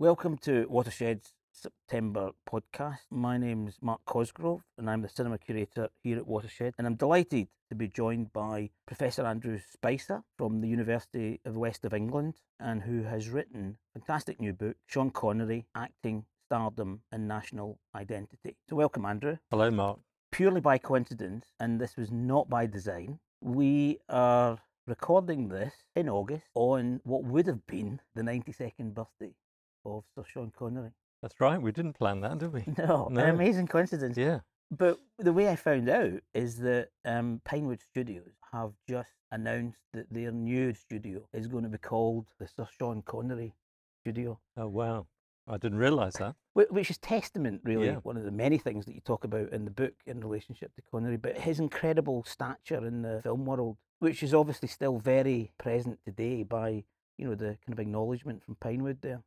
Welcome to Watershed's September podcast. My name's Mark Cosgrove and I'm the cinema curator here at Watershed. And I'm delighted to be joined by Professor Andrew Spicer from the University of the West of England and who has written a fantastic new book, Sean Connery, Acting, Stardom and National Identity. So welcome, Andrew. Hello, Mark. Purely by coincidence, and this was not by design, we are recording this in August on what would have been the 92nd birthday of Sir Sean Connery. That's right. We didn't plan that, did we? No, No. an amazing coincidence. Yeah. But the way I found out is that um, Pinewood Studios have just announced that their new studio is going to be called the Sir Sean Connery Studio, Oh, wow. I didn't realise that. which is testament, really, Yeah. one of the many things that you talk about in the book in relationship to Connery, but his incredible stature in the film world, which is obviously still very present today by, you know, the kind of acknowledgement from Pinewood there.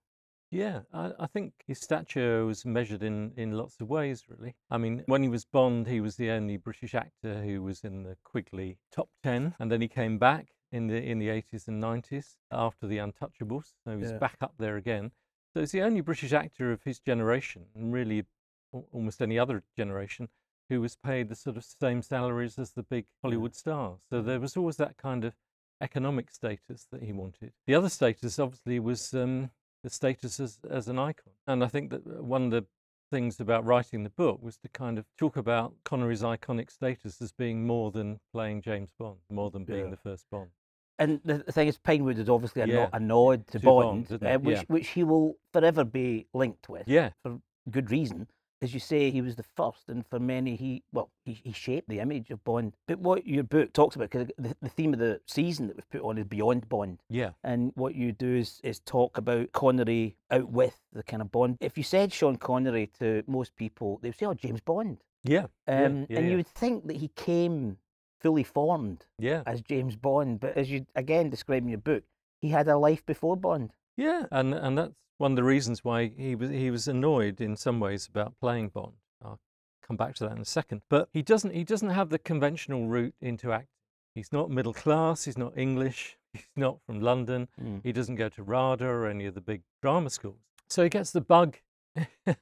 Yeah, I, I think his stature was measured in, in lots of ways, really. I mean, when he was Bond, he was the only British actor who was in the Quigley top 10, and then he came back in the in the 80s and 90s after the Untouchables. So he was Yeah. back up there again. So he's the only British actor of his generation, and really almost any other generation, who was paid the sort of same salaries as the big Hollywood stars. So there was always that kind of economic status that he wanted. The other status, obviously, was um, the status as, as an icon. And I think that uh, one of the things about writing the book was to kind of talk about Connery's iconic status as being more than playing James Bond, more than being Yeah. the first Bond. And the, the thing is, Pinewood is obviously a, Yeah. no, a nod to, To Bond, Bond, uh, which Yeah. which he will forever be linked with. Yeah, for good reason. As you say, he was the first, and for many, he well, he, he shaped the image of Bond. But what your book talks about, because the, the theme of the season that we've put on is beyond Bond, yeah, and what you do is is talk about Connery out with the kind of Bond. If you said Sean Connery to most people, they'd say, "Oh, James Bond," yeah, yeah, um, yeah, and yeah. you would think that he came fully formed yeah. as James Bond. But as you again describe in your book, he had a life before Bond. Yeah, and and that's one of the reasons why he was he was annoyed in some ways about playing Bond. I'll come back to that in a second. But he doesn't he doesn't have the conventional route into acting. He's not middle class. He's not English. He's not from London. Hmm. He doesn't go to RADA or any of the big drama schools. So he gets the bug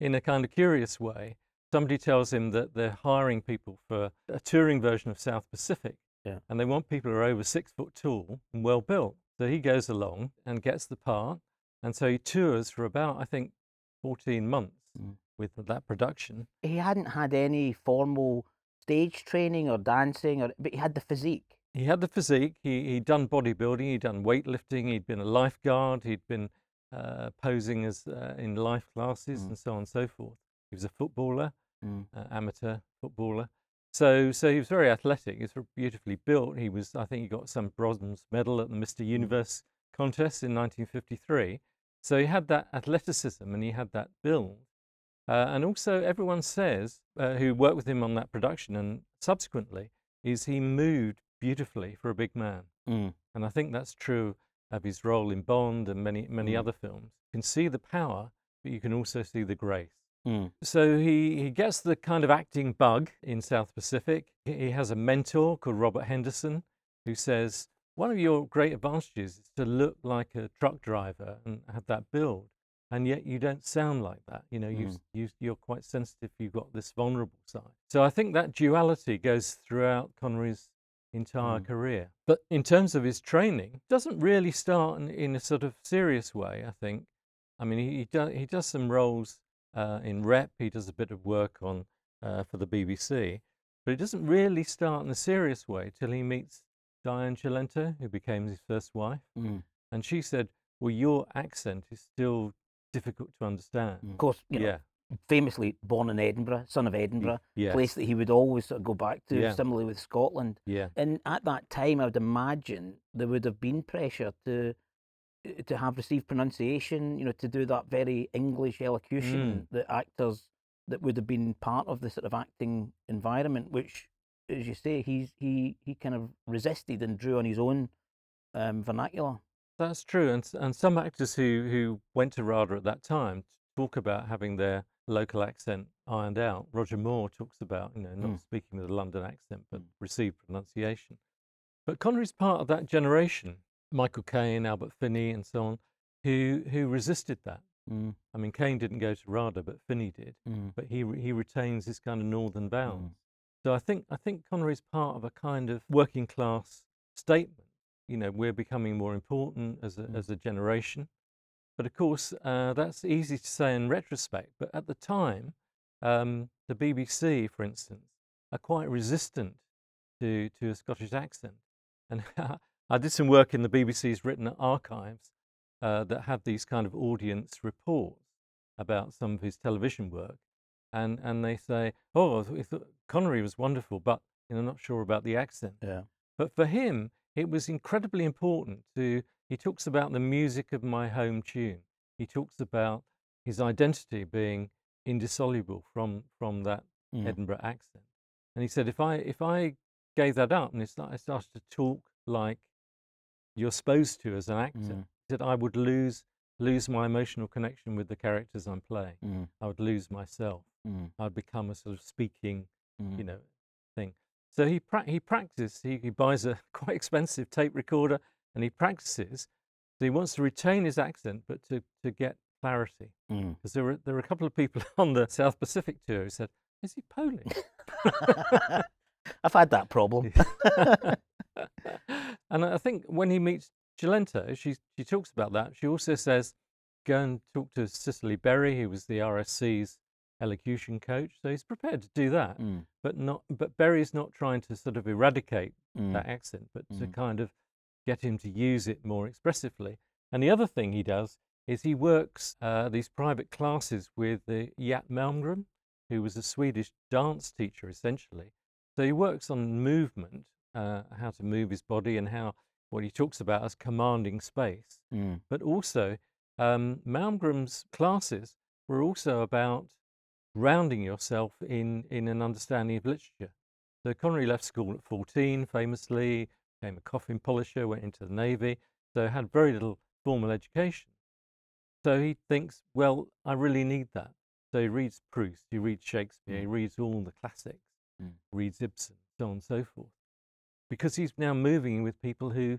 in a kind of curious way. Somebody tells him that they're hiring people for a touring version of South Pacific. Yeah. And they want people who are over six foot tall and well built. So he goes along and gets the part. And so he tours for about, I think, 14 months Mm. with that production. he hadn't had any formal stage training or dancing, or but he had the physique. He had the physique. He, he'd done bodybuilding. He'd done weightlifting. He'd been a lifeguard. He'd been uh, posing as uh, in life classes Mm. and so on and so forth. He was a footballer, Mm. uh, amateur footballer. So, so he was very athletic. He was beautifully built. He was, I think, he got some bronze medal at the Mr. Universe contest in 1953. So he had that athleticism and he had that build. Uh, and also, everyone says uh, who worked with him on that production and subsequently is he moved beautifully for a big man. Mm. And I think that's true of his role in Bond and many many Mm. other films. You can see the power, but you can also see the grace. Mm. So he, he gets the kind of acting bug in South Pacific. He, he has a mentor called Robert Henderson who says, One of your great advantages is to look like a truck driver and have that build. And yet you don't sound like that. You know, you, Mm. you, you're quite sensitive. You've got this vulnerable side. So I think that duality goes throughout Connery's entire Mm. career. But in terms of his training, doesn't really start in, in a sort of serious way, I think. I mean, he, he, do, he does some roles uh, in rep. He does a bit of work on uh, for the BBC, but it doesn't really start in a serious way till he meets Diane Cilento, who became his first wife, Mm. and she said, "Well, your accent is still difficult to understand." Of course, you know, Yeah, famously born in Edinburgh, son of Edinburgh, yeah, place that he would always sort of go back to, Yeah. similarly with Scotland. yeah, And at that time, I would imagine there would have been pressure to uh, to have received pronunciation, you know, to do that very English elocution that actors that would have been part of the sort of acting environment, which, as you say, he's he he kind of resisted and drew on his own um, vernacular. That's true, and and some actors who who went to RADA at that time talk about having their local accent ironed out. Roger Moore talks about you know not Mm. speaking with a London accent but Mm. received pronunciation. But Connery's part of that generation, Michael Caine, Albert Finney, and so on, who who resisted that. Mm, I mean, Caine didn't go to RADA, but Finney did. mm, But he he retains his kind of northern bounds. So I think I think Connery's part of a kind of working class statement. You know, we're becoming more important as a Mm. as a generation. But of course, uh, that's easy to say in retrospect. But at the time, um, the BBC, for instance, are quite resistant to to a Scottish accent. And I did some work in the BBC's written archives uh, that have these kind of audience reports about some of his television work and and they say, "Oh, I thought- I thought Connery was wonderful, but you know, not sure about the accent." yeah. But for him, it was incredibly important to. He talks about the music of my home tune. He talks about his identity being indissoluble from from that Mm, Edinburgh accent. And he said, if I if I gave that up and it's like I started to talk like you're supposed to as an actor, mm, he said I would lose lose my emotional connection with the characters I'm playing. mm, I would lose myself. mm, I'd become a sort of speaking, mm. you know, thing. So he pra- he practiced. He, he buys a quite expensive tape recorder and he practices. So he wants to retain his accent, but to, to get clarity. Mm. Because there were there were a couple of people on the South Pacific tour who said, "Is he Polish?" I've had that problem. and I think when he meets Cilento, she she talks about that. She also says, "Go and talk to Cicely Berry, who was the RSC's elocution coach." So he's prepared to do that, Mm, but not. But Berry's not trying to sort of eradicate mm, that accent, but to Mm. kind of get him to use it more expressively. And the other thing he does is he works uh, these private classes with the Yat Malmgren, who was a Swedish dance teacher essentially. So he works on movement, uh, how to move his body, and how what he talks about as commanding space. mm, But also, um, Malmgren's classes were also about grounding yourself in, in an understanding of literature. So Connery left school at 14, famously, became a coffin polisher, went into the Navy, so had very little formal education. So he thinks, well, I really need that. So he reads Proust, he reads Shakespeare, he Mm. reads all the classics, Mm. reads Ibsen, so on and so forth. Because he's now moving with people who,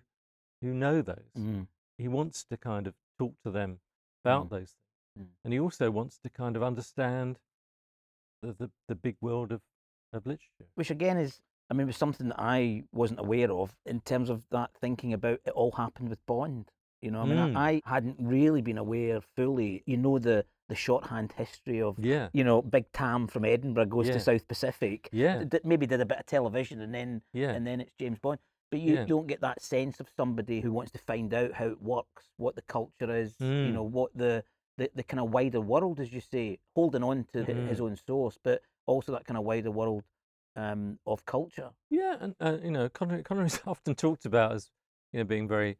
who know those. mm, He wants to kind of talk to them about Mm. those things. Mm. And he also wants to kind of understand the, the, big world of, of literature. Which again is, I mean, was something that I wasn't aware of in terms of that thinking about it all happened with Bond. You know, I mean, Mm. I, I hadn't really been aware fully. You know, the the shorthand history of, Yeah. you know, Big Tam from Edinburgh goes Yeah. to South Pacific. Yeah. d- maybe did a bit of television and then Yeah. and then it's James Bond. But you Yeah. don't get that sense of somebody who wants to find out how it works, what the culture is, you Mm. know, what the, the, the kind of wider world, as you say, holding on to hi- his own source, but also that kind of wider world um, of culture. Yeah, and uh, you know, Connery, Connery's often talked about as you know being very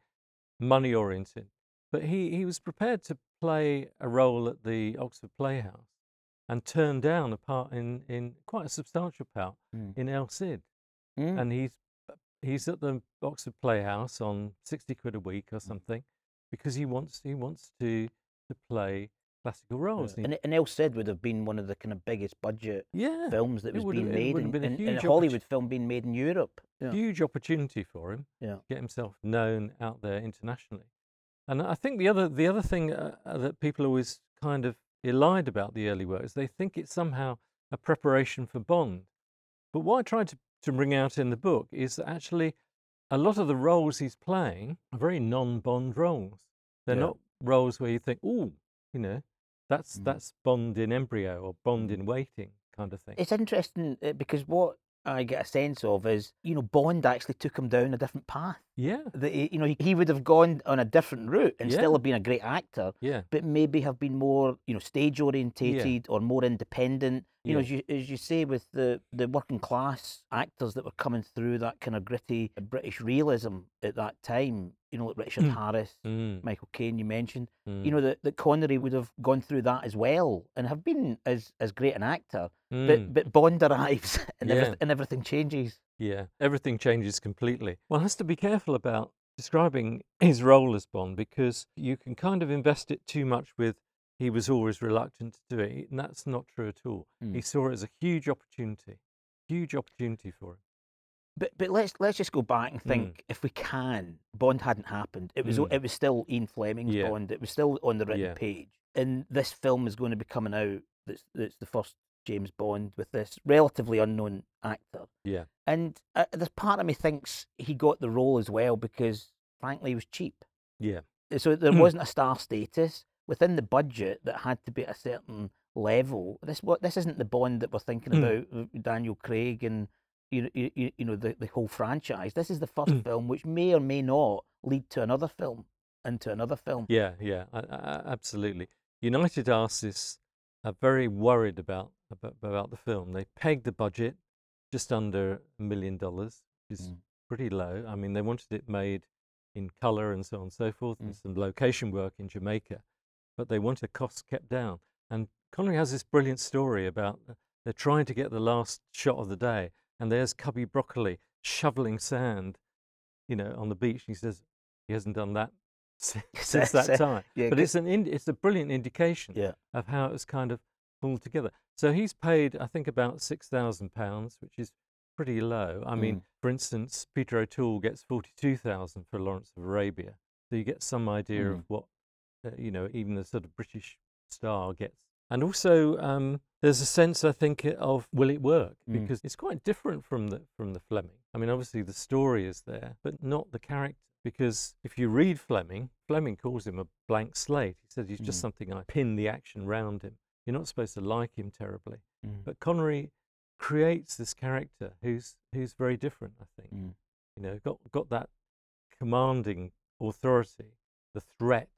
money oriented, but he he was prepared to play a role at the Oxford Playhouse, and turn down a part in in quite a substantial part Mm. in El Cid, Mm. and he's he's at the Oxford Playhouse on sixty quid a week or something, because he wants he wants to to play classical roles. Yeah. And, and El Cid would have been one of the kind of biggest budget yeah, films that was being made, and, been a and, and a Hollywood film being made in Europe. Yeah. huge opportunity for him Yeah. to get himself known out there internationally. And I think the other the other thing uh, uh, that people always kind of elide about the early work is they think it's somehow a preparation for Bond. But what I tried to, to bring out in the book is that actually a lot of the roles he's playing are very non-Bond roles. They're Yeah. not roles where you think, oh, you know, that's Mm. that's Bond in embryo or Bond Mm. in waiting kind of thing. It's interesting uh, because what I get a sense of is, you know, Bond actually took him down a different path. Yeah, That he, you know, he, he would have gone on a different route and Yeah. still have been a great actor, yeah, but maybe have been more, you know, stage orientated or more independent. You know, Yeah. as you as you say with the the working class actors that were coming through that kind of gritty British realism at that time. You know, like Richard Mm. Harris, Mm, Michael Caine, you mentioned. You know that, that Connery would have gone through that as well and have been as as great an actor. mm. But but Bond arrives and Yeah. everything and everything changes. Yeah, everything changes completely. One has to be careful about describing his role as Bond because you can kind of invest it too much with he was always reluctant to do it, and that's not true at all. Mm. He saw it as a huge opportunity, huge opportunity for him. But but let's let's just go back and Mm. think if we can, Bond hadn't happened. It was Mm. it was still Ian Fleming's Yeah. Bond. It was still on the written Yeah. page. and this film is going to be coming out. That's that's the first James Bond with this relatively unknown actor. Yeah. And uh, there's part of me thinks he got the role as well because, frankly, he was cheap. Yeah. So there wasn't a star status within the budget that had to be at a certain level. This what this isn't the Bond that we're thinking Mm. about, Daniel Craig and you know, you, you- you know the, the whole franchise. This is the first Mm. film which may or may not lead to another film and to another film. Yeah, yeah, I, I, absolutely. United Artists are very worried about, about about the film. They pegged the budget just under a million dollars, which is Mm. pretty low. I mean, they wanted it made in color and so on and so forth, and Mm. some location work in Jamaica, but they want wanted costs kept down. And Connery has this brilliant story about uh, they're trying to get the last shot of the day, and there's Cubby Broccoli shoveling sand, you know, on the beach. He says he hasn't done that since, that uh, time. yeah, but it's an ind- it's a brilliant indication Yeah. of how it was kind of pulled together. So he's paid, I think, about six thousand pounds, which is pretty low. I mean, Mm. for instance, Peter O'Toole gets forty-two thousand for Lawrence of Arabia, so you get some idea Mm. of what uh, you know, even the sort of British star gets. And also, um, there's a sense, I think, of will it work? Mm. Because it's quite different from the from the Fleming. I mean, obviously the story is there, but not the character. Because if you read Fleming, Fleming calls him a blank slate. He says he's just Mm. something I pin the action round him. You're not supposed to like him terribly. Mm. But Connery creates this character who's who's very different. I think Mm. you know got got that commanding authority, the threat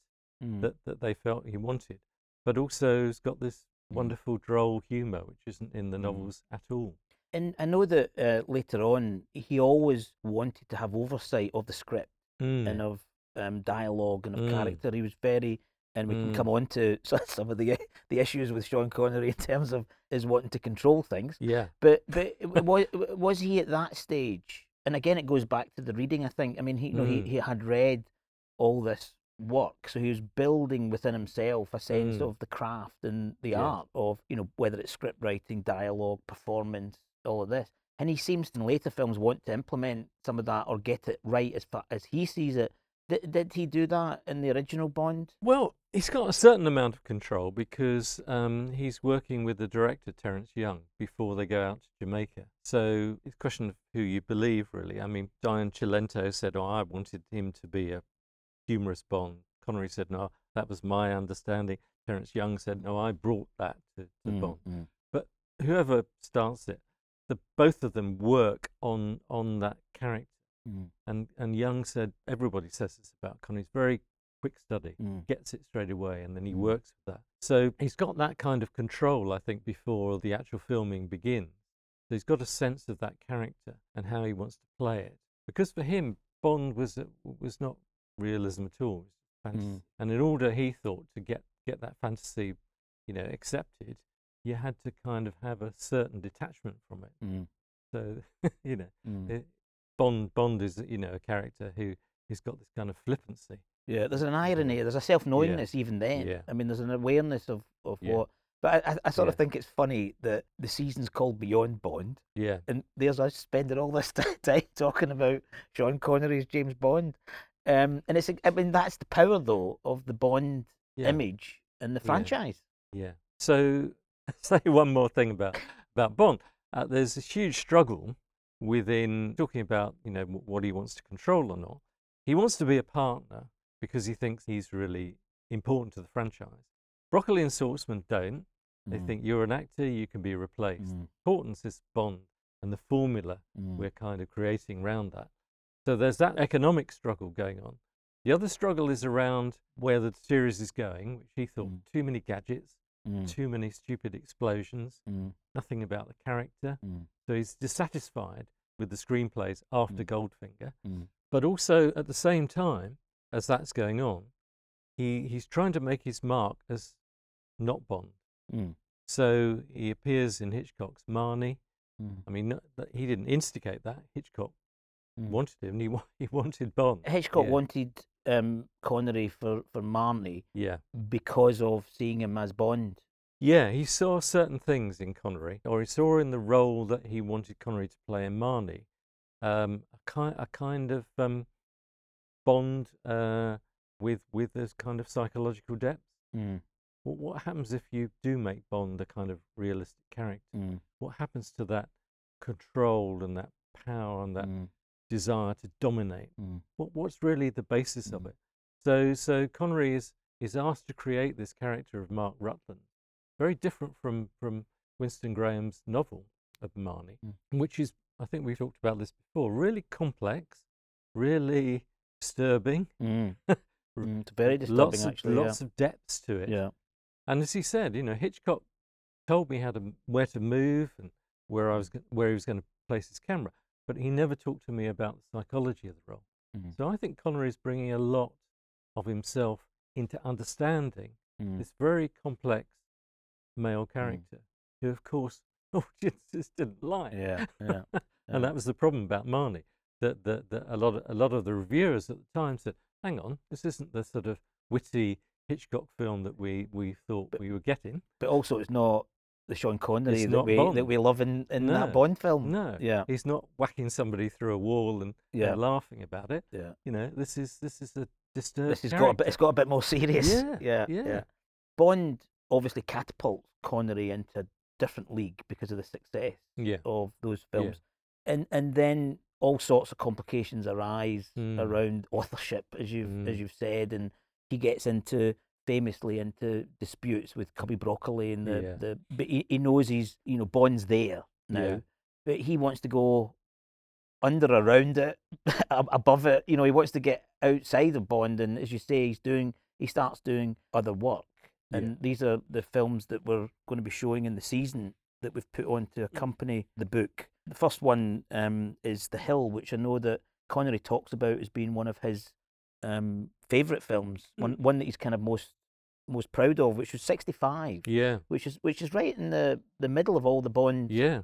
Mm. that, that they felt he wanted, but also has got this Mm. wonderful droll humour which isn't in the Mm. novels at all. And I know that uh, later on he always wanted to have oversight of the script and Mm. of um, dialogue and of character. He was very, and we can Mm. come on to some of the the issues with Sean Connery in terms of his wanting to control things. Yeah, But but was was he at that stage? And again, it goes back to the reading. I think. I mean, he you know he, Mm. he had read all this work, so he was building within himself a sense Mm. of the craft and the Yeah. art of you know whether it's script writing, dialogue, performance, all of this. And he seems in later films want to implement some of that or get it right as far as he sees it. Did, did he do that in the original Bond? Well, he's got a certain amount of control because um, he's working with the director Terence Young before they go out to Jamaica. So it's a question of who you believe, really. I mean, Diane Cilento said, "Oh, I wanted him to be a humorous Bond." Connery said, "No, that was my understanding." Terence Young said, "No, I brought that to, to Mm, Bond." mm, But whoever starts it, the both of them work on on that character. Mm, And and Young said, everybody says this about Connery. He's very quick study mm, gets it straight away and then he Mm. works with that. So he's got that kind of control, I think, before the actual filming begins. So he's got a sense of that character and how he wants to play it. Because for him, Bond was was not realism at all. It was fantasy. Mm. And in order, he thought, to get get that fantasy, you know, accepted, you had to kind of have a certain detachment from it. mm, So you know, mm. it, Bond Bond is you know a character who who's got this kind of flippancy. Yeah, there's an irony. There's a self knowingness even then. Yeah. I mean, there's an awareness of, of Yeah. what. But I, I, sort of think it's funny that the season's called Beyond Bond, Yeah, and there's us spending all this time talking about Sean Connery's James Bond. Um, and it's, I mean, that's the power though of the Bond yeah. image and the Yeah. franchise. Yeah. So, say one more thing about about Bond. Uh, there's a huge struggle within talking about you know what he wants to control or not. He wants to be a partner because he thinks he's really important to the franchise. Broccoli and Saltzman don't. They Mm, think you're an actor, you can be replaced. mm, Importance is Bond and the formula mm, we're kind of creating around that. So there's that economic struggle going on. The other struggle is around where the series is going, which he thought Mm. too many gadgets, mm, too many stupid explosions, mm, nothing about the character. mm, So he's dissatisfied with the screenplays after Mm. Goldfinger. mm, But also at the same time, as that's going on, he, he's trying to make his mark as not Bond. mm, So he appears in Hitchcock's Marnie. mm, I mean, not, he didn't instigate that. Hitchcock mm. wanted him. He wa- he wanted Bond. Hitchcock Yeah. wanted um, Connery for, for Marnie Yeah, because of seeing him as Bond. yeah. He saw certain things in Connery, or he saw in the role that he wanted Connery to play in Marnie, um, a kind a kind of um, Bond uh, with with this kind of psychological depth. Mm, what, what happens if you do make Bond a kind of realistic character? Mm, What happens to that control and that power and that mm, desire to dominate? mm, What, what's really the basis of Mm. it? So, so Connery is, is asked to create this character of Mark Rutland, very different from, from Winston Graham's novel of Marnie, Mm. which is, I think we've talked about this before, really complex, really disturbing, mm, mm. It's very disturbing, lots of actually. lots of depths to it. yeah. yeah. And as he said, you know, Hitchcock told me how to where to move and where I was where he was going to place his camera, but he never talked to me about the psychology of the role. Mhm. So I think Connery is bringing a lot of himself into understanding Mm. this very complex male character, who, of course, audiences didn't like. Yeah, yeah. and that was the problem about Marnie. That, that, that a lot of, a lot of the reviewers at the time said, "Hang on, this isn't the sort of witty Hitchcock film that we, we thought But- we were getting." But also, it's not the Sean Connery that we that we love in, in No, that Bond film. No, Yeah, he's not whacking somebody through a wall and, and yeah, laughing about it. yeah. You know, this is this is a disturbed. This has got a bit. It's got a bit more serious. Yeah, yeah, yeah. Bond obviously catapults Connery into a different league because of the success yeah, of those Yeah. films, and and then all sorts of complications arise Mm. around authorship, as you've as Mm. you've said, and he gets into famously into disputes with Cubby Broccoli and the, Yeah. the but he, he knows he's you know Bond's there now, Yeah. but he wants to go under around it above it you know he wants to get outside of Bond and as you say he's doing he starts doing other work Yeah. and these are the films that we're going to be showing in the season that we've put on Mm. to accompany the book. The first one um, is The Hill, which I know that Connery talks about as being one of his um, favourite films, one Mm. one that he's kind of most most proud of, which was sixty five, yeah, which is which is right in the, the middle of all the Bond, yeah.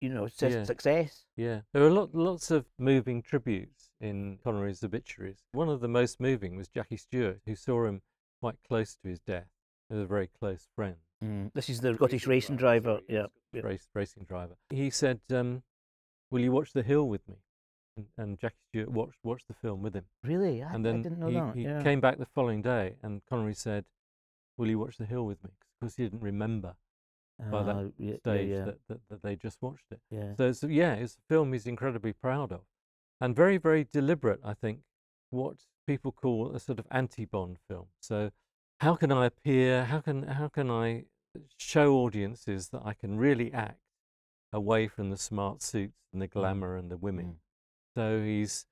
you know, su- Yeah. success. Yeah, there are lot, lots of moving tributes in Connery's obituaries. One of the most moving was Jackie Stewart, who saw him quite close to his death. He was a very close friend, Mm. This is the Scottish racing driver. Yeah, yeah. race, racing driver. He said, um, "Will you watch The Hill with me?" And, and Jackie Stewart watched watched the film with him. Really, I, and I then didn't know he, that. he yeah. came back the following day, and Connery said, "Will you watch The Hill with me?" Because he didn't remember by that Ah, yeah, stage yeah, yeah, That, that, that they just watched it. yeah. So, it's, yeah, it's a film he's incredibly proud of, and very, very deliberate. I think what people call a sort of anti-Bond film. So, how can I appear? How can how can I show audiences that I can really act away from the smart suits and the glamour and the women? Mm. So he's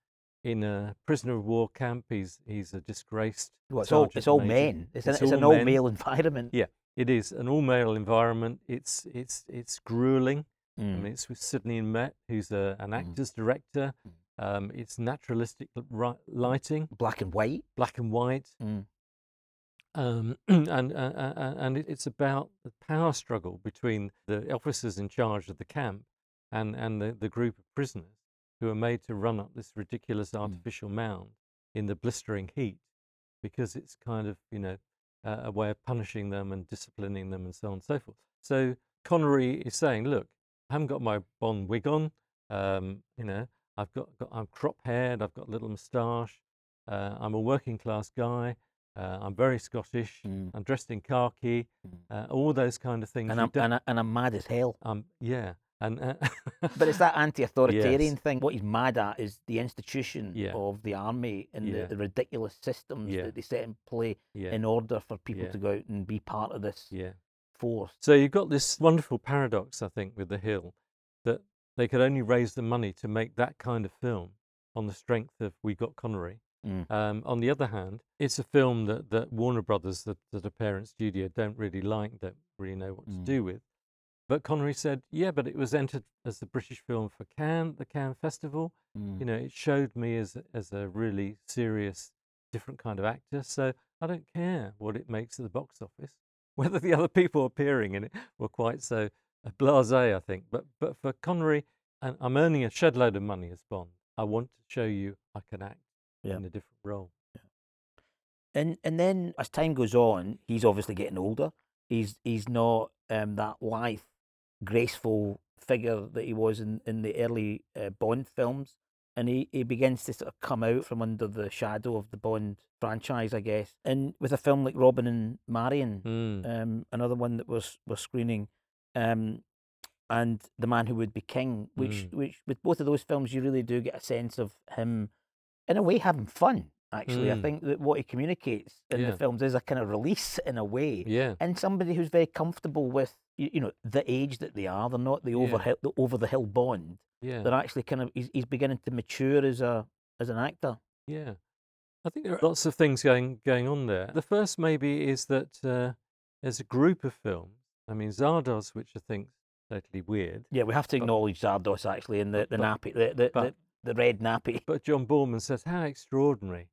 in a prisoner of war camp. He's he's a disgraced. Well, it's all it's all men. It's, an, It's it's an all all men. male environment. Yeah. It is an all-male environment. It's it's it's grueling. I Mm. mean, it's with Sidney Lumet, who's a, an Mm. actor's director. Mm. Um, it's naturalistic lighting, Black and white. black and white, Mm. um, and uh, and it's about the power struggle between the officers in charge of the camp and and the, the group of prisoners who are made to run up this ridiculous artificial mound in the blistering heat because it's kind of you know uh, a way of punishing them and disciplining them and so on and so forth. So Connery is saying, look, I haven't got my Bond wig on. Um, you know, I've got, got I'm crop haired. I've got a little moustache. Uh, I'm a working class guy. Uh, I'm very Scottish. Mm. I'm dressed in khaki. Mm. Uh, all those kind of things. And I'm, and, I, and I'm mad as hell. um, yeah, and uh, But it's that anti-authoritarian Yes. thing. What he's mad at is the institution Yeah. of the army and Yeah. the, the ridiculous systems Yeah. that they set in play in order for people to go out and be part of this yeah. force. So you've got this wonderful paradox, I think, with The Hill, that they could only raise the money to make that kind of film on the strength of We Got Connery. Mm. Um, on the other hand, it's a film that, that Warner Brothers, that, that a parent studio, don't really like, don't really know what Mm. to do with. But Connery said, yeah, but it was entered as the British film for Cannes, the Cannes Festival. Mm. You know, it showed me as, a- as a really serious, different kind of actor. So I don't care what it makes at the box office. Whether the other people appearing in it were quite so uh, blasé, I think. But, but for Connery, and I'm earning a shed load of money as Bond. I want to show you I can act Yeah. in a different role. And and then as time goes on, he's obviously getting older. He's he's not um, that lithe, graceful figure that he was in, in the early uh, Bond films. and he, he begins to sort of come out from under the shadow of the Bond franchise, I guess. And with a film like Robin and Marion, Mm. um, another one that was was screening, um, and The Man Who Would Be King, which Mm. which with both of those films you really do get a sense of him, in a way, having fun. Actually, I Mm. think that what he communicates in Yeah. the films is a kind of release in a way, Yeah. and somebody who's very comfortable with you, you know the age that they are. They're not the Yeah. over the over the hill Bond. Yeah. They're actually kind of he's, he's beginning to mature as a as an actor. Yeah, I think there are lots of things going going on there. The first maybe is that uh, there's a group of films. I mean, Zardoz, which I think totally weird, Yeah, we have to But- acknowledge Zardoz actually in the, the but- nappy, the the, the the red nappy. but John Boorman says how extraordinary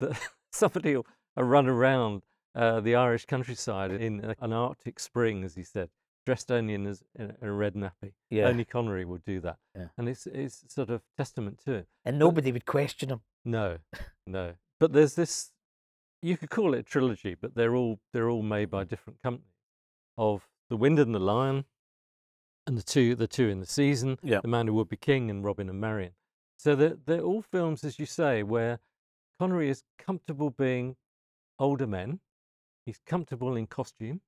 that somebody will uh, run around uh, the Irish countryside in an Arctic spring, as he said, dressed only in, in a red nappy. Yeah, Only Connery would do that, Yeah. and it's it's sort of testament to it. and nobody would question him. No, no. But there's this. You could call it a trilogy, but they're all they're all made by different companies. Of the Wind and the Lion, and the two the two in the season, Yeah. the Man Who Would Be King, and Robin and Marion. So they're they're all films, as you say, where Connery is comfortable being older men. He's comfortable in costume.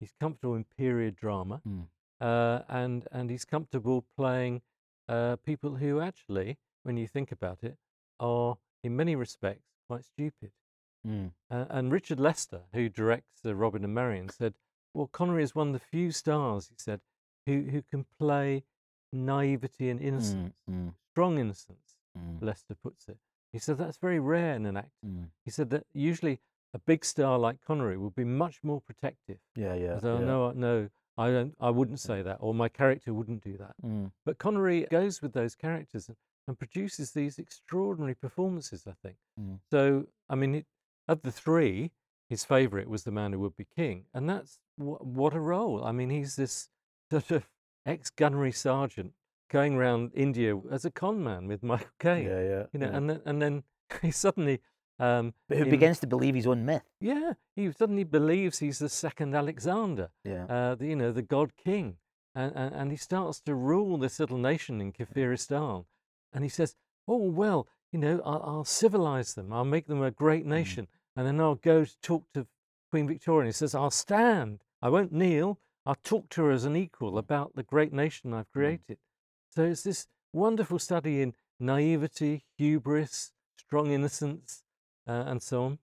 He's comfortable in period drama, Mm. uh, and and he's comfortable playing uh, people who actually, when you think about it, are in many respects quite stupid. Mm. Uh, and Richard Lester, who directs Robin and Marion, said, "Well, Connery is one of the few stars," he said, "who who can play naivety and innocence, Mm, strong innocence." mm, Lester puts it. He said that's very rare in an actor. mm. He said that usually a big star like Connery would be much more protective. Yeah, yeah. So yeah. no, no, I don't. I wouldn't say that, or my character wouldn't do that. Mm. But Connery goes with those characters and, and produces these extraordinary performances. I think. Mm. So I mean, it, of the three, his favourite was the Man Who Would Be King, and that's wh- what a role. I mean, he's this sort of ex-gunnery sergeant going around India as a con man with Michael Caine. Yeah, yeah. You know, yeah. and then and then he suddenly. Um, but who in- begins to believe his own myth? Yeah, he suddenly believes he's the second Alexander Yeah. uh, the, you know, the god king. And, and, and he starts to rule this little nation in Kafiristan. And he says, Oh, well, you know, I'll, I'll civilize them. I'll make them a great nation. And then I'll go to talk to Queen Victoria. And he says, I'll stand. I won't kneel. I'll talk to her as an equal about the great nation I've created. So it's this wonderful study in naivety, hubris, strong innocence, uh, and so on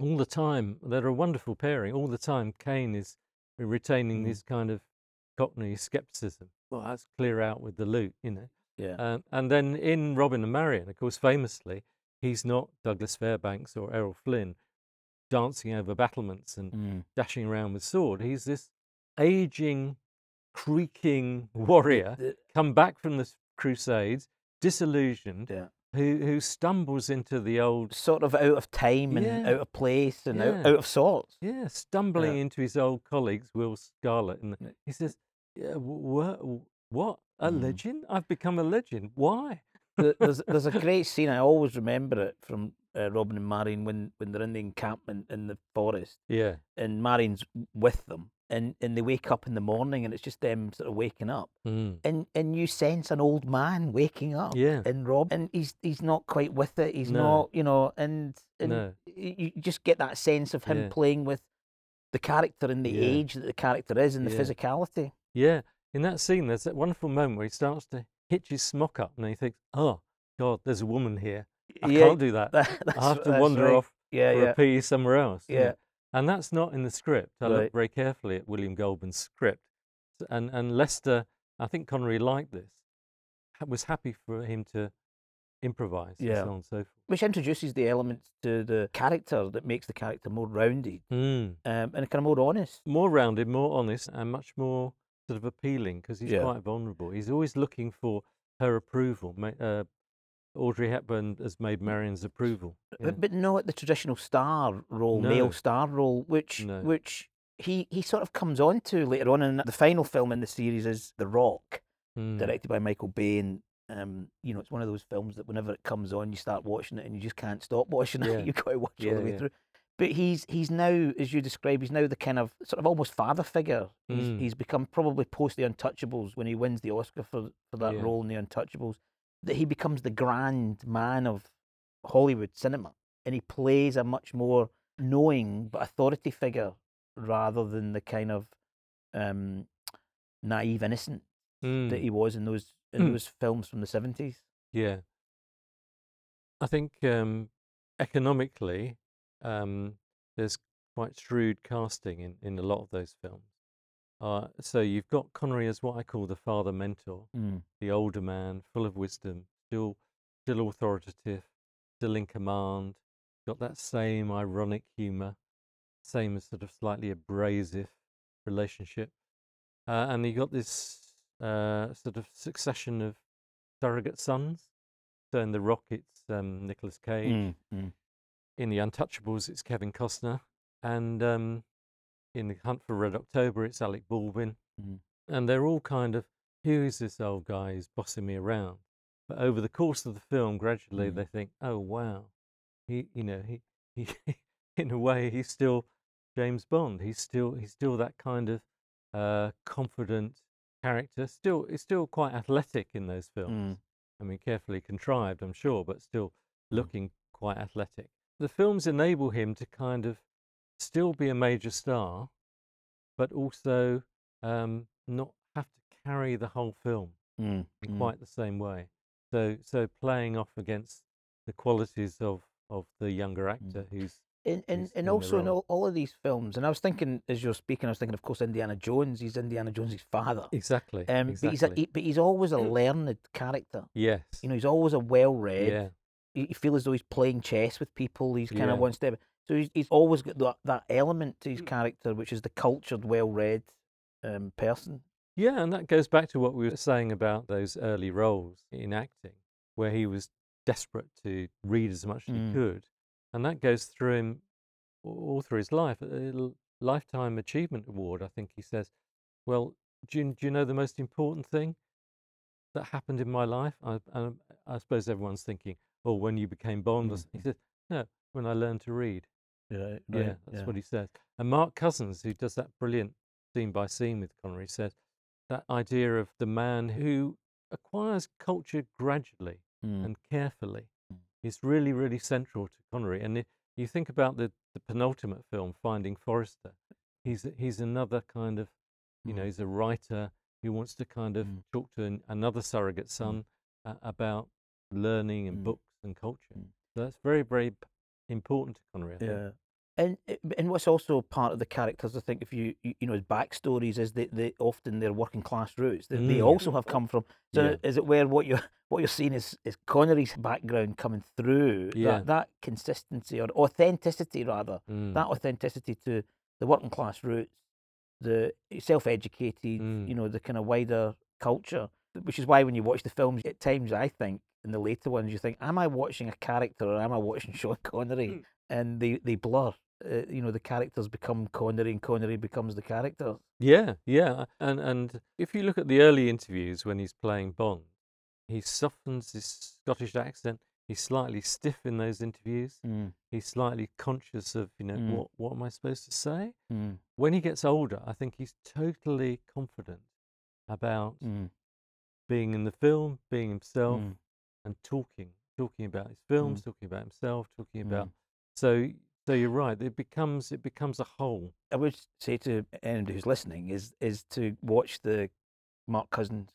all the time. They're a wonderful pairing. All the time, Caine is retaining Mm. this kind of Cockney skepticism. Well, that's clear out with the loot, you know. yeah. Um, and then in Robin and Marion, of course, famously, he's not Douglas Fairbanks or Errol Flynn dancing over battlements and Mm. dashing around with sword. He's this aging, creaking warrior come back from the Crusades, disillusioned, yeah. who who stumbles into the old Sort of out of time and Yeah. out of place and out, Yeah. out of sorts. Yeah, stumbling into his old colleagues, Will Scarlett, and he says, yeah, "What? What? A Mm. legend? I've become a legend. Why?" There's there's a great scene. I always remember it from uh, Robin and Marion when when they're in the encampment in the forest Yeah, and Marion's with them and and they wake up in the morning and it's just them sort of waking up mm. and and you sense an old man waking up yeah, and Rob and he's he's not quite with it. He's No. not you know and and no, you just get that sense of him Yeah. playing with the character and the Yeah. age that the character is and the physicality. yeah. In that scene, there's that wonderful moment where he starts to hitch his smock up, and he thinks, "Oh God, there's a woman here. I Yeah, can't do that. that- I have to wander right. off Yeah, for yeah, a pee somewhere else." yeah. And that's not in the script. I Right. looked very carefully at William Goldman's script, and and Lester, I think Connery liked this, was happy for him to improvise and Yeah. so on and so forth. Which introduces the elements to the character that makes the character more rounded Mm. um, and kind of more honest. More rounded, more honest, and much more sort of appealing because he's Yeah. quite vulnerable. He's always looking for her approval. Uh, Audrey Hepburn has made Marion's approval. know. But, but not the traditional star role, No. male star role, which No. which he, he sort of comes on to later on. And the final film in the series is The Rock, Mm. directed by Michael Bay. And, um, you know, it's one of those films that whenever it comes on, you start watching it and you just can't stop watching it. You've got to watch it all the way yeah. through. But he's he's now, as you describe, he's now the kind of sort of almost father figure. He's, Mm. he's become probably post The Untouchables when he wins the Oscar for, for that Yeah. role in The Untouchables. That he becomes the grand man of Hollywood cinema, and he plays a much more knowing but authority figure rather than the kind of um, naive innocent that Mm, he was in those in Mm. those films from the seventies. yeah. I think um, economically, um, there's quite shrewd casting in, in a lot of those films. Uh, so you've got Connery as what I call the father mentor, Mm. the older man, full of wisdom, still still authoritative, still in command, got that same ironic humour, same sort of slightly abrasive relationship. Uh, and you got this uh, sort of succession of surrogate sons. So in The Rock, it's um, Nicolas Cage. Mm. Mm. In The Untouchables, it's Kevin Costner. And um, in The Hunt for Red October, it's Alec Baldwin. Mm. And they're all kind of, who is this old guy who's bossing me around? But over the course of the film, gradually Mm. they think, oh, wow. He, you know, he, he in a way, he's still James Bond. He's still, he's still that kind of uh, confident character. Still, he's still quite athletic in those films. Mm. I mean, carefully contrived, I'm sure, but still Mm. looking quite athletic. The films enable him to kind of still be a major star, but also um, not have to carry the whole film Mm. in Mm. quite the same way. So, so playing off against the qualities of, of the younger actor who's And and, in and also in all, all of these films, and I was thinking as you're speaking, I was thinking, of course, Indiana Jones. He's Indiana Jones's father. exactly, Um, but he's a, he, but he's always a learned character. yes, You know, he's always a well-read. yeah, You, you feel as though he's playing chess with people. He's kind Yeah. of one step. So he's, he's always got that, that element to his Mm. character, which is the cultured, well-read um, person. Yeah, and that goes back to what we were saying about those early roles in acting, where he was desperate to read as much as Mm. he could, and that goes through him all through his life. A lifetime achievement award, I think he says. Well, do you, do you know the most important thing that happened in my life? I, I, I suppose everyone's thinking, "Oh, when you became Bond." s-" He Mhm. said, "No, when I learned to read." Right, Yeah, that's what he says. And Mark Cousins, who does that brilliant scene by scene with Connery, said that idea of the man who acquires culture gradually Mm. and carefully Mm. is really, really central to Connery. And you think about the, the penultimate film, Finding Forrester, he's he's another kind of, you know, Mm. he's a writer who wants to kind of Mm. talk to an, another surrogate son uh, about learning and Mm. books and culture. Mm. So that's very, very important to Connery. Yeah. And and what's also part of the characters, I think, if you you, you know, his backstories is that they often their working class roots that they Mm. also have come from. So Yeah. is it where what you're what you're seeing is is Connery's background coming through Yeah. that that consistency or authenticity rather Mm. that authenticity to the working class roots, the self educated, Mm. you know, the kind of wider culture. Which is why when you watch the films, at times I think in the later ones you think, am I watching a character or am I watching Sean Connery? Mm. And they they blur. Uh, you know, the characters become Connery, and Connery becomes the character. Yeah, yeah, and and if you look at the early interviews when he's playing Bond, he softens his Scottish accent. He's slightly stiff in those interviews. Mm, He's slightly conscious of, you know, Mm. what what am I supposed to say? mm, When he gets older, I think he's totally confident about mm, being in the film, being himself, mm, and talking, talking about his films, talking about himself, talking about. mm. So, so you're right. It becomes it becomes a whole. I would say to anybody who's listening is is to watch the Mark Cousins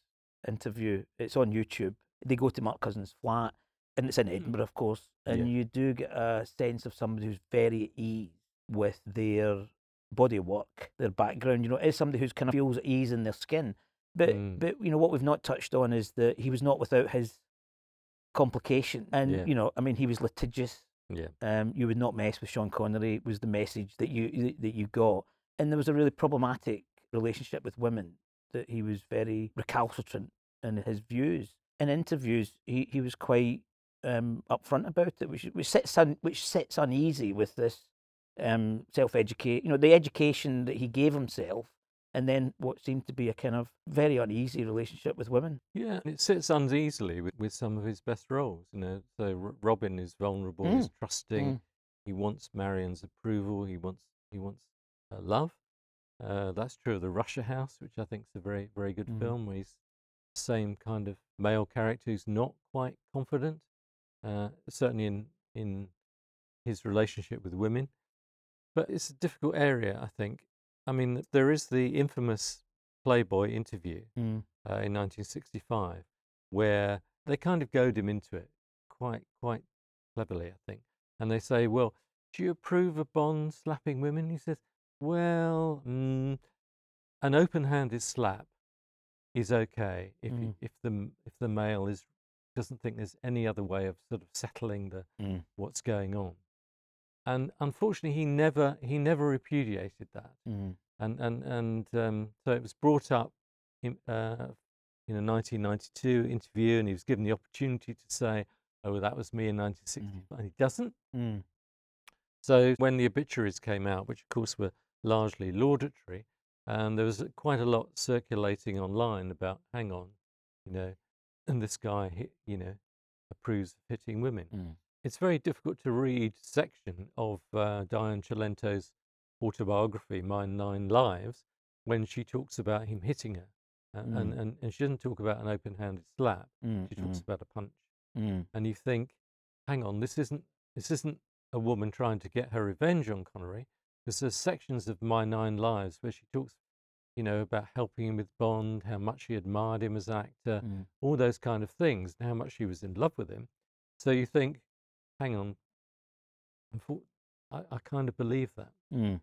interview. It's on YouTube. They go to Mark Cousins' flat, and it's in Edinburgh, of course. And Yeah. you do get a sense of somebody who's very at ease with their body of work, their background. You know, is somebody who's kind of feels at ease in their skin. But Mm. but you know what we've not touched on is that he was not without his complication. And Yeah. you know, I mean, he was litigious. Yeah. Um, you would not mess with Sean Connery was the message that you that you got, and there was a really problematic relationship with women that he was very recalcitrant in his views. In interviews, he, he was quite um, upfront about it, which which sits un, which sits uneasy with this um, self educate. You know, the education that he gave himself, and then what seemed to be a kind of very uneasy relationship with women. Yeah, and it sits uneasily with, with some of his best roles. You know, so R- Robin is vulnerable, he's trusting, mm. he wants Marion's approval, he wants he wants uh, love. Uh, that's true of the Russia House, which I think is a very very good Mm. film, where he's the same kind of male character who's not quite confident, uh, certainly in in his relationship with women. But it's a difficult area, I think. I mean, there is the infamous Playboy interview Mm. uh, in 1965, where they kind of goad him into it quite quite cleverly, I think. And they say, "Well, do you approve of Bond slapping women?" He says, "Well, mm, an open-handed slap is okay if you- Mm. if the if the male is doesn't think there's any other way of sort of settling the Mm. what's going on." And unfortunately, he never he never repudiated that Mm. and and and um, so it was brought up in uh, in a 1992 interview, and he was given the opportunity to say, "Oh, that was me in 1960," and he doesn't. Mm. So when the obituaries came out, which of course were largely laudatory, and there was quite a lot circulating online about, "Hang on, you know, and this guy, you know, approves of hitting women." It's very difficult to read section of uh, Diane Cilento's autobiography, My Nine Lives, when she talks about him hitting her. Uh, and, Mm. and, and she doesn't talk about an open handed slap, Mm. she talks Mm. about a punch. Mm. And you think, hang on, this isn't, this isn't a woman trying to get her revenge on Connery, because there's sections of My Nine Lives where she talks, you know, about helping him with Bond, how much she admired him as an actor, Mm. all those kind of things, and how much she was in love with him. So you think, hang on, I, I kind of believe that. Mm.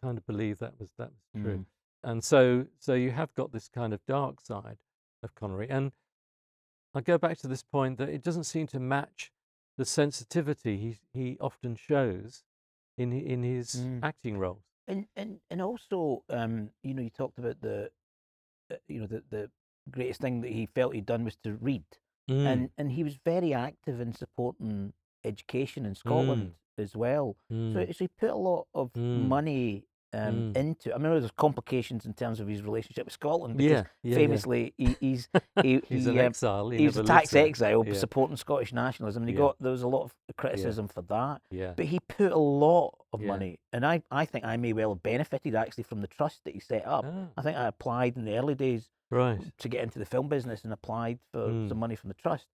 Kind of believe that was that was true. Mm. And so so you have got this kind of dark side of Connery. And I go back to this point that it doesn't seem to match the sensitivity he he often shows in in his Mm. acting roles. And and and also, um, you know, you talked about the, uh, you know, the the greatest thing that he felt he'd done was to read, Mm, and and he was very active in supporting education in Scotland as well. So, mm, so he put a lot of Mm. money um, Mm. into. I mean, there's complications in terms of his relationship with Scotland because yeah, yeah, yeah. famously he, he's he, He's he, an um, exile. He, he was a tax exile Yeah. supporting Scottish nationalism, and he Yeah. got there was a lot of criticism for that. Yeah. But he put a lot of Yeah. money, and I, I think I may well have benefited actually from the trust that he set up. Ah, I think I applied in the early days right. to get into the film business and applied for Mm. some money from the trust,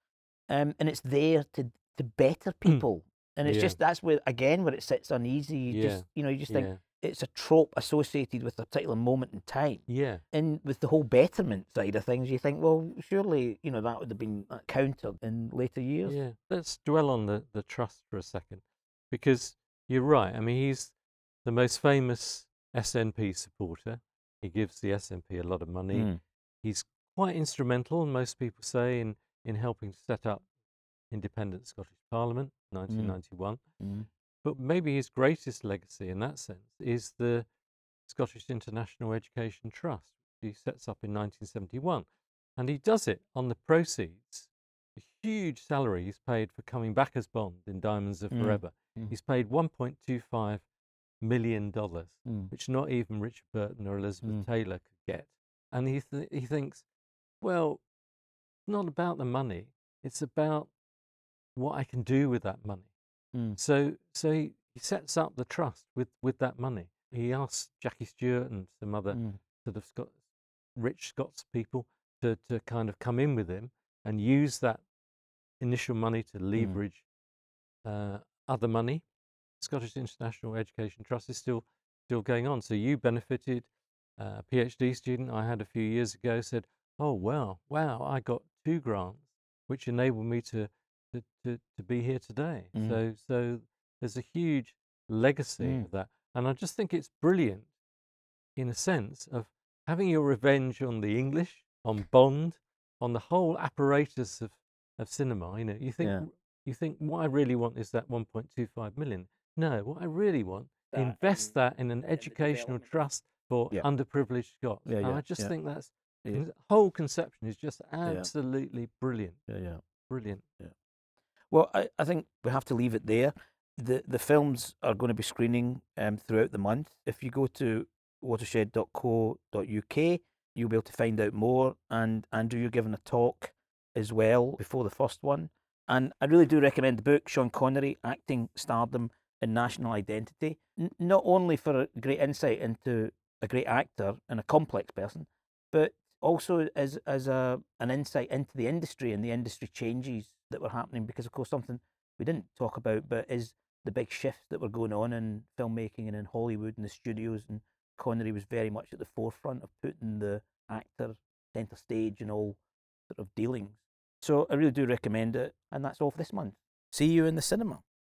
um, and it's there to to better people. And it's Yeah. just that's where again where it sits uneasy. You Yeah. just you know you just think Yeah. it's a trope associated with a particular moment in time. Yeah. And with the whole betterment side of things, you think, well, surely you know that would have been uh, countered in later years. Yeah, let's dwell on the, the trust for a second, because you're right. I mean, he's the most famous SNP supporter. He gives the SNP a lot of money. Mm. He's quite instrumental, most people say, in, in helping to set up independent Scottish Parliament, 1991. Mm. But maybe his greatest legacy in that sense is the Scottish International Education Trust, which he sets up in 1971. And he does it on the proceeds, the huge salary he's paid for coming back as Bond in Diamonds Are Mm, Forever. mm. He's paid $1.25 million, Mm. which not even Richard Burton or Elizabeth Mm. Taylor could get. And he, th- he thinks, well, it's not about the money, it's about what I can do with that money. Mm. So, so he, he sets up the trust with, with that money. He asks Jackie Stewart and some other Mm. sort of Scot- rich Scots people to, to kind of come in with him and use that initial money to leverage uh, other money. Scottish International Education Trust is still still going on. So you benefited. Uh, a PhD student I had a few years ago said, "Oh wow, wow! I got two grants, which enabled me to to, to, to be here today." Mhm. So so there's a huge legacy Mm. of that, and I just think it's brilliant, in a sense of having your revenge on the English, on Bond, on the whole apparatus of, of cinema. You know, you think Yeah. you think what I really want is that 1.25 million. No, what I really want That invest that in an educational trust for Yeah. underprivileged Scots. Yeah, and yeah, I just yeah. think that's Yeah. the whole conception is just absolutely brilliant, Yeah, yeah. brilliant. Well, I, I think we have to leave it there. The the films are going to be screening um, throughout the month. If you go to watershed.co.uk, you'll be able to find out more. And Andrew, you're giving a talk as well before the first one. And I really do recommend the book, Sean Connery, Acting, Stardom and National Identity. N- not only for a great insight into a great actor and a complex person, but also as as a an insight into the industry and the industry changes that were happening. Because of course, something we didn't talk about, but is the big shifts that were going on in filmmaking and in Hollywood and the studios. And Connery was very much at the forefront of putting the actor centre stage and all sort of dealings. So I really do recommend it, and that's all for this month. See you in the cinema.